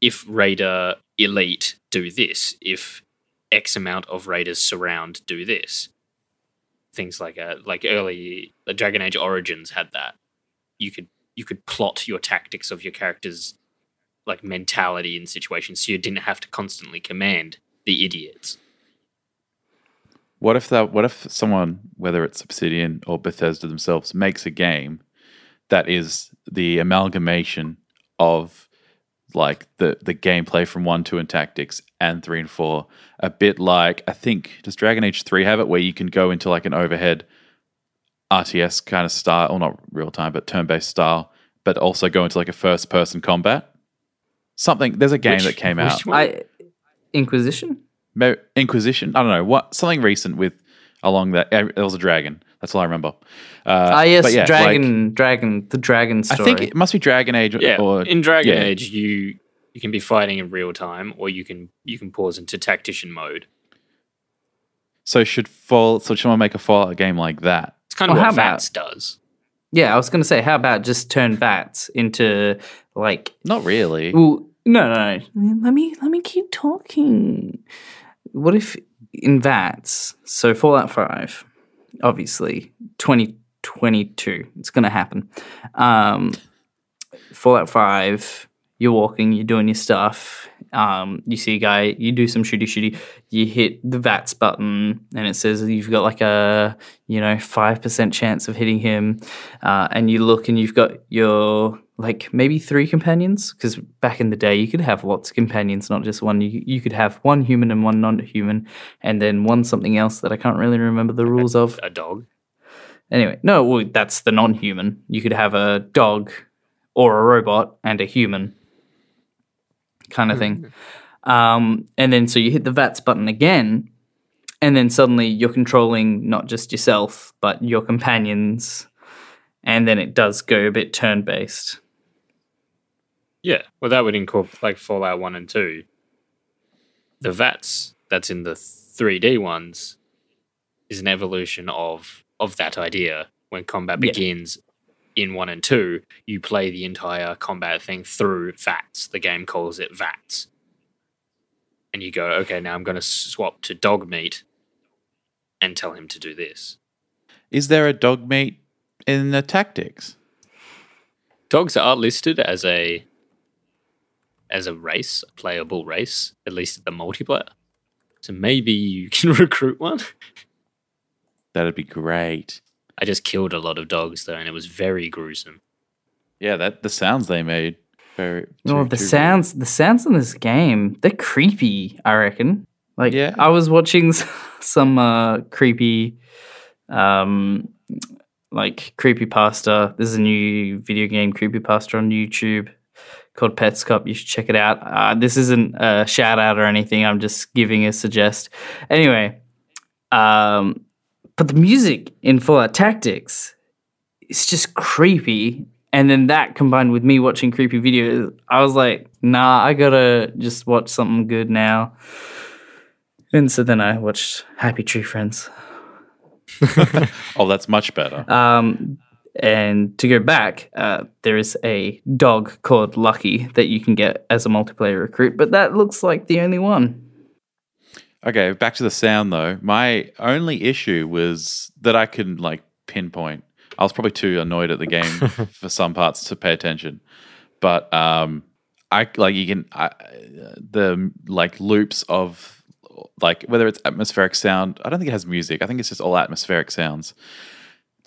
if Raider Elite do this, if X amount of Raiders surround do this. Things like uh, like early the Dragon Age Origins had that. You could you could plot your tactics of your characters like mentality in situations so you didn't have to constantly command the idiots. What if that? What if someone, whether it's Obsidian or Bethesda themselves, makes a game that is the amalgamation of like the the gameplay from one, two, and tactics, and three and four. A bit like I think does Dragon Age three have it where you can go into like an overhead RTS kind of style, or not real time, but turn based style, but also go into like a first person combat. Something there's a game Which- that came out. one? I Inquisition? Maybe Inquisition. I don't know what something recent with along that. eh, There was a dragon. That's all I remember. Uh, Ah, yes, but yeah, like, Dragon, Dragon, the Dragon story. I think it must be Dragon Age. Yeah, or in Dragon yeah. Age, you you can be fighting in real time, or you can you can pause into tactician mode. So should fall. So should someone make a Fallout game like that? It's kind of how what about- VATS does. yeah, I was going to say, how about just turn VATS into like Not really. Well, no, no, no. Let me let me keep talking. What if in VATS? So Fallout Five, obviously, twenty twenty two. It's going to happen. Um, Fallout Five. You're walking. You're doing your stuff, Um, you see a guy, you do some shooty shooty, you hit the VATS button, and it says you've got like a you know five percent chance of hitting him, uh, and you look and you've got your like maybe three companions because back in the day you could have lots of companions, not just one. You you could have one human and one non-human, and then one something else that I can't really remember the rules of. A dog. Anyway, no, well, that's the non-human. You could have a dog or a robot and a human kind of thing. Um, and then so you hit the VATS button again, and then suddenly you're controlling not just yourself but your companions, and then it does go a bit turn-based. Yeah. Well, that would incorporate like Fallout 1 and 2. The VATS that's in the 3D ones is an evolution of of that idea. When combat Yeah. begins in 1 and 2, you play the entire combat thing through VATS. The game calls it VATS. And you go, okay, now I'm going to swap to Dogmeat and tell him to do this. Is there a Dogmeat in the tactics? Dogs are listed as a as a race, a playable race, at least at the multiplayer. So maybe you can recruit one. That'd be great. I just killed a lot of dogs though, and it was very gruesome. Yeah, that the sounds they made. Very. Oh, too- the too sounds, the sounds in this game, they're creepy. I reckon. Like, Yeah. I was watching some uh, creepy, um, like creepy pasta. There's a new video game creepy pasta on YouTube called Petscop. You should check it out. Uh, this isn't a shout out or anything. I'm just giving a suggest. Anyway, um, but the music in Fallout Tactics is just creepy. And then that combined with me watching creepy videos, I was like, nah, I gotta just watch something good now. And so then I watched Happy Tree Friends. Oh, that's much better. Um, and to go back, uh, there is a dog called Lucky that you can get as a multiplayer recruit, but that looks like the only one. Okay, back to the sound though. My only issue was that I couldn't like pinpoint. I was probably too annoyed at the game for some parts to pay attention. But um I like you can I, the like loops of like whether it's atmospheric sound. I don't think it has music. I think it's just all atmospheric sounds.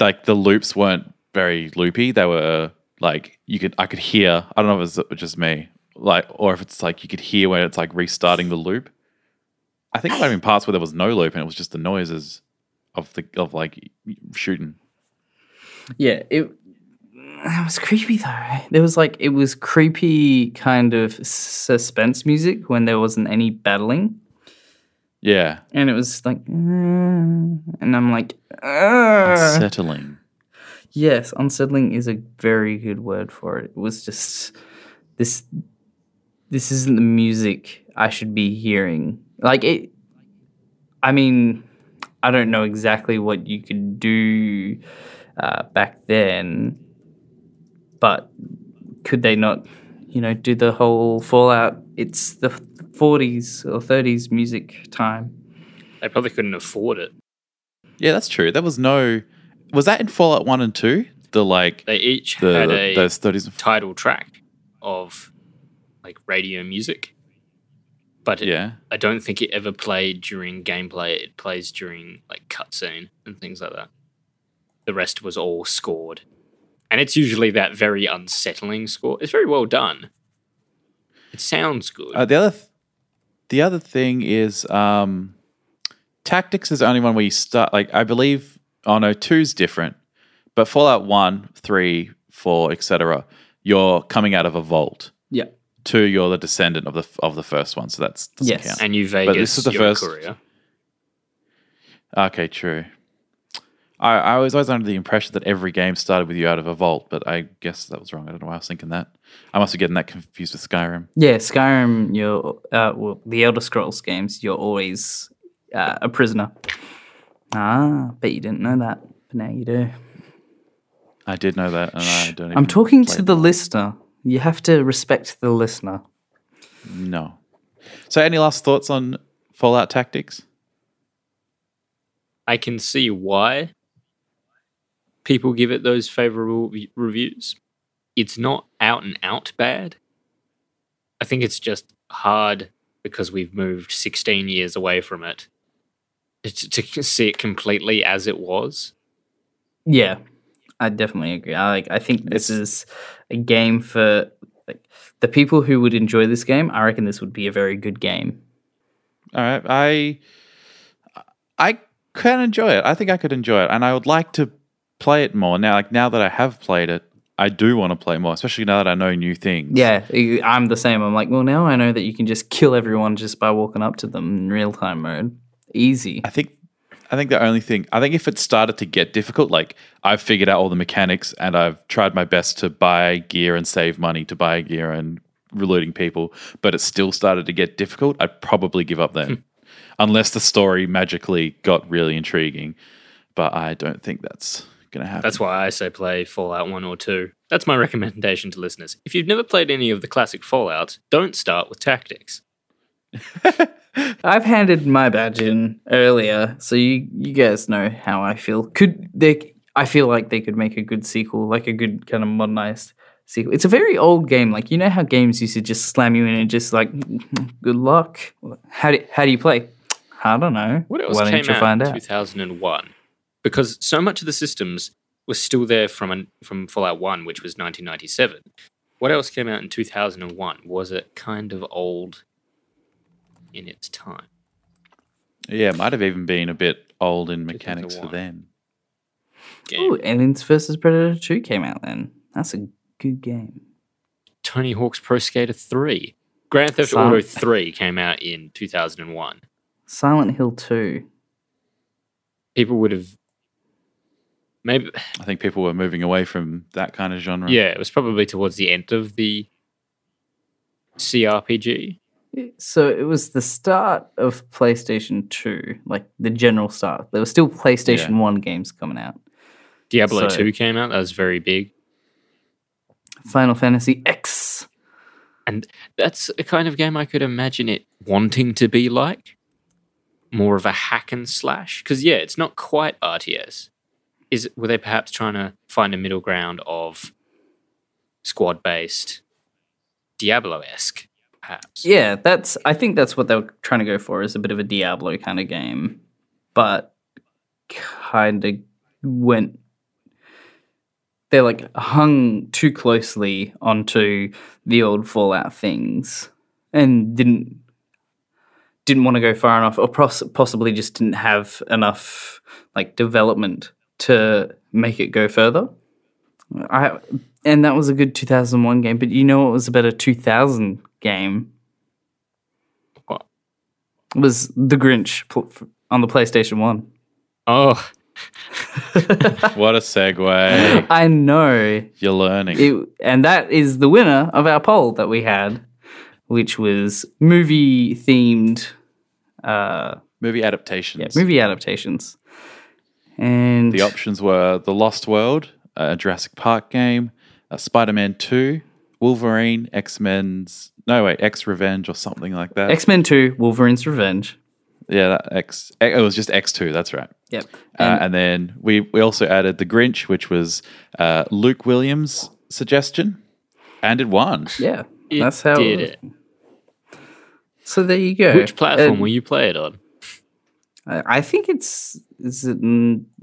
Like the loops weren't very loopy. They were like you could I could hear. I don't know if it was just me. Like or if it's like you could hear when it's like restarting the loop. I think it might have been parts where there was no loop and it was just the noises of the of like shooting. Yeah, it it was creepy though. There was like it was creepy kind of suspense music when there wasn't any battling, Yeah, and it was like, and I'm like, "Ugh." unsettling. yes, unsettling is a very good word for it. It was just this. This isn't the music I should be hearing. Like it. I mean, I don't know exactly what you could do uh, back then, but could they not, you know, do the whole Fallout? It's the 40s or 30s music time. They probably couldn't afford it. Yeah, that's true. There was no. Was that in Fallout One and Two? The like They each the, had a those thirties. title track of like radio music, but it, Yeah, I don't think it ever played during gameplay. It plays during like cutscene and things like that. The rest was all scored, and it's usually that very unsettling score. It's very well done. It sounds good. Uh, the other, th- the other thing is, um, tactics is the only one where you start. Like I believe, oh no, two's different, but Fallout One, Three, Four, etc. You're coming out of a vault. Yeah. Two, you're the descendant of the of the first one, so that's doesn't Yes. count. and you this Vegas, is the you're a first- courier. Okay, true. I, I was always under the impression that every game started with you out of a vault, but I guess that was wrong. I don't know why I was thinking that. I must be getting that confused with Skyrim. Yeah, Skyrim, you're uh, well, the Elder Scrolls games, you're always uh, a prisoner. Ah, bet you didn't know that, but now you do. I did know that, and I don't. I'm talking to it. the listener. You have to respect the listener. No. So, any last thoughts on Fallout Tactics? I can see why people give it those favorable re- reviews. It's not out and out bad. I think it's just hard because we've moved 16 years away from it to, to see it completely as it was. Yeah, I definitely agree. I like. I think this is a game for like the people who would enjoy this game. I reckon this would be a very good game. All right, I I can enjoy it. I think I could enjoy it, and I would like to play it more now. Like now that I have played it, I do want to play more, especially now that I know new things. Yeah, I'm the same. I'm like, well, now I know that you can just kill everyone just by walking up to them in real time mode. Easy. I think I think the only thing I think if it started to get difficult, like I've figured out all the mechanics and I've tried my best to buy gear and save money to buy gear and reloading people, but it still started to get difficult, I'd probably give up then. Hmm. Unless the story magically got really intriguing. But I don't think that's gonna happen. That's why I say play Fallout 1 or 2. That's my recommendation to listeners. If you've never played any of the classic Fallouts, don't start with tactics. I've handed my badge in earlier, so you you guys know how I feel. Could they? I feel like they could make a good sequel, like a good kind of modernized sequel. It's a very old game. Like you know how games used to just slam you in and just like, good luck. How do how do you play? I don't know. What else Why came don't you out find in out? 2001? Because so much of the systems was still there from an, from Fallout 1, which was 1997. What else came out in 2001? Was it kind of old in its time? yeah, it might have even been a bit old in mechanics for 2001. then. Game. Ooh, Aliens vs Predator Two came out then. That's a good game. Tony Hawk's Pro Skater 3. Grand Theft Silent- Auto 3 came out in 2001. Silent Hill Two. People would have maybe I think people were moving away from that kind of genre. yeah, it was probably towards the end of the CRPG. So it was the start of PlayStation 2, like the general start. There were still PlayStation 1 games coming out. Diablo So- 2 came out. That was very big. Final Fantasy X. And that's a kind of game I could imagine it wanting to be like. More of a hack and slash. Because, yeah, it's not quite RTS. Is Were they perhaps trying to find a middle ground of squad based Diablo esque, perhaps? Yeah, that's I think that's what they were trying to go for is a bit of a Diablo kind of game. But kind of went they like hung too closely onto the old Fallout things and didn't didn't want to go far enough or pos- possibly just didn't have enough like development to make it go further. I and that was a good 2001 game, but you know what was about a better 2000 game? What? Was The Grinch on the PlayStation 1. Oh, What a segue. I know. You're learning. It, and that is the winner of our poll that we had, which was movie themed uh Movie adaptations. yeah, movie adaptations. And The options were The Lost World, a Jurassic Park game, a Spider-Man 2, Wolverine, X-Men's no wait, X Revenge or something like that. X-Men 2 Wolverine's Revenge. yeah, that X. It was just X2. That's right. Yep. Uh, and then we we also added The Grinch, which was uh, Luke Williams' suggestion, and it won. Yeah. it that's how did was. it. So there you go. Which platform And will you play it on? I I think it's is it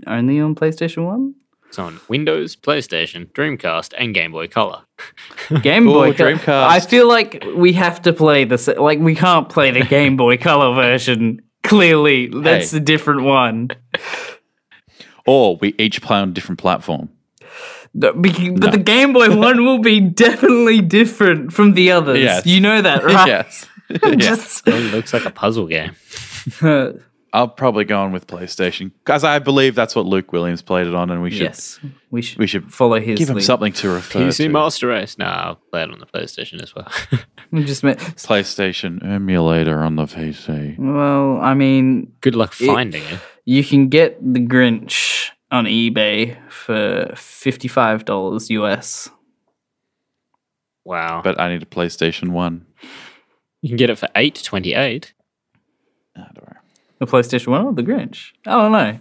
only on PlayStation 1? It's on Windows, PlayStation, Dreamcast, and Game Boy Color. Game Boy Color. Dreamcast. I feel like we have to play this. Like we can't play the Game Boy Color version. Clearly, that's Hey. a different one. Or we each play on a different platform. The- bec- But the Game Boy one will be definitely different from the others. Yes. You know that, right? yes. Just It looks like a puzzle game. I'll probably go on with PlayStation because I believe that's what Luke Williams played it on, and we should yes, we should. we should follow his. give him lead. something to refer PC to. Master Race. No, I'll play it on the PlayStation as well. We Just met, PlayStation emulator on the PC. well, I mean, Good luck finding it. you can get the Grinch on eBay for fifty-five dollars US. Wow. But I need a PlayStation One. you can get it for eight twenty eight. Ah, don't worry. The PlayStation One or the Grinch? I don't know.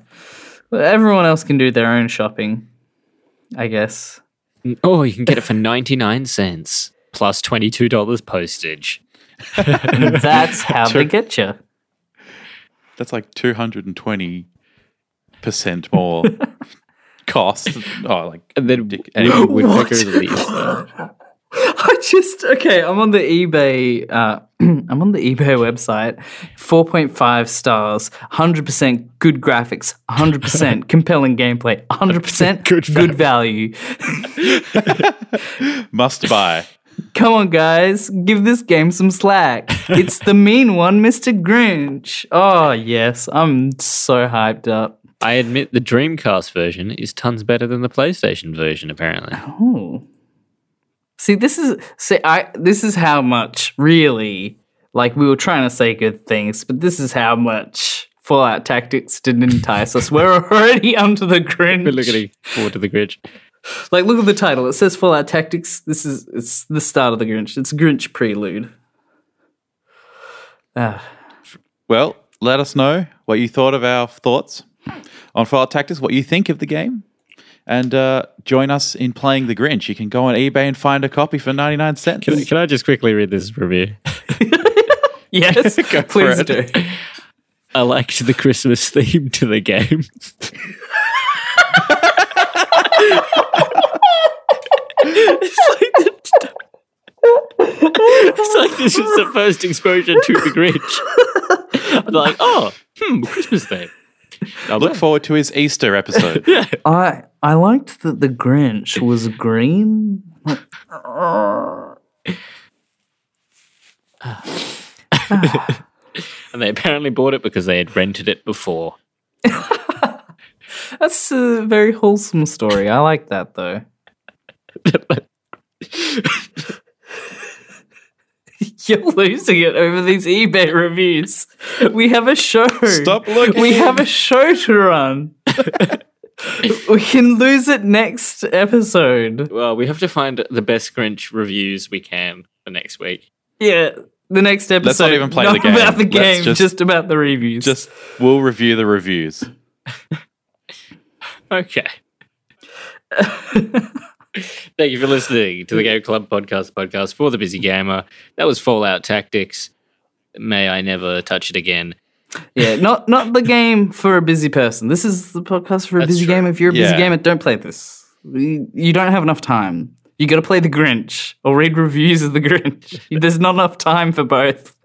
Well, everyone else can do their own shopping, I guess. Oh, you can get it for ninety nine cents plus twenty two dollars postage. That's how they get you. That's like 220% more cost. Oh, like. And then Dick- Wood- Woodpecker What? leaves. I just okay. I'm on the eBay. Uh, I'm on the eBay website. Four point five stars. Hundred percent good graphics. Hundred percent compelling gameplay. Hundred percent Good good value. Must buy. Come on, guys, give this game some slack. It's the mean one, Mr. Grinch. Oh yes, I'm so hyped up. I admit the Dreamcast version is tons better than the PlayStation version, apparently. Oh. See, this is see, I this is how much really like we were trying to say good things, but this is how much Fallout Tactics didn't entice us. We're already under the Grinch. We're looking forward to the Grinch. Like, look at the title. It says Fallout Tactics. This is it's the start of the Grinch. It's Grinch prelude. Ah, Well, let us know what you thought of our thoughts on Fallout Tactics, what you think of the game, and uh, join us in playing the Grinch. You can go on eBay and find a copy for 99 cents. Can, can I just quickly read this review? yes, Go for please it. do. I liked the Christmas theme to the game. it's, like it's like this is the first exposure to the Grinch. I'm like, oh, hmm, Christmas theme. I Look forward to his Easter episode. I I liked that the Grinch was green. Like, and they apparently bought it because they had rented it before. That's a very wholesome story. I like that though. You're losing it over these eBay reviews. We have a show. Stop looking. We have a show to run. We can lose it next episode. well, we have to find the best Grinch reviews we can for next week. Yeah, the next episode. Let's not even play not the game. about the Let's game, just- just, about the reviews. Just we'll review the reviews. Okay. Thank you for listening to the Game Club Podcast podcast for the busy gamer. That was Fallout Tactics. May I never touch it again. Yeah, not not the game for a busy person. This is the podcast for a That's busy true. gamer. If you're a busy Yeah. gamer, don't play this. You you don't have enough time. You got to play the Grinch or read reviews of the Grinch. There's not enough time for both.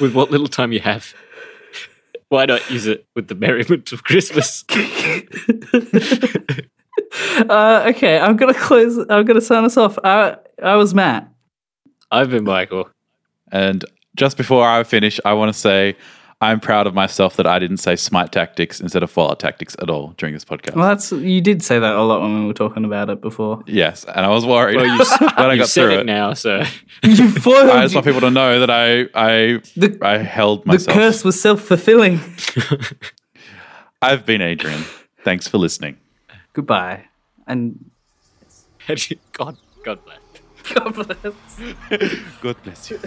With what little time you have, why not use it with the merriment of Christmas? Uh, okay, I'm gonna close. I'm gonna sign us off. I I was Matt. I've been Michael. And just before I finish, I want to say I'm proud of myself that I didn't say Smite Tactics instead of Fallout Tactics at all during this podcast. Well, that's you did say that a lot when we were talking about it before. Yes, and I was worried Well, you've, when I you've got said through it, it. now, so You foiled. I just want people to know that I I the I held myself. the curse was self fulfilling. I've been Adrian. Thanks for listening. Goodbye, and God, God bless. God bless. God bless you.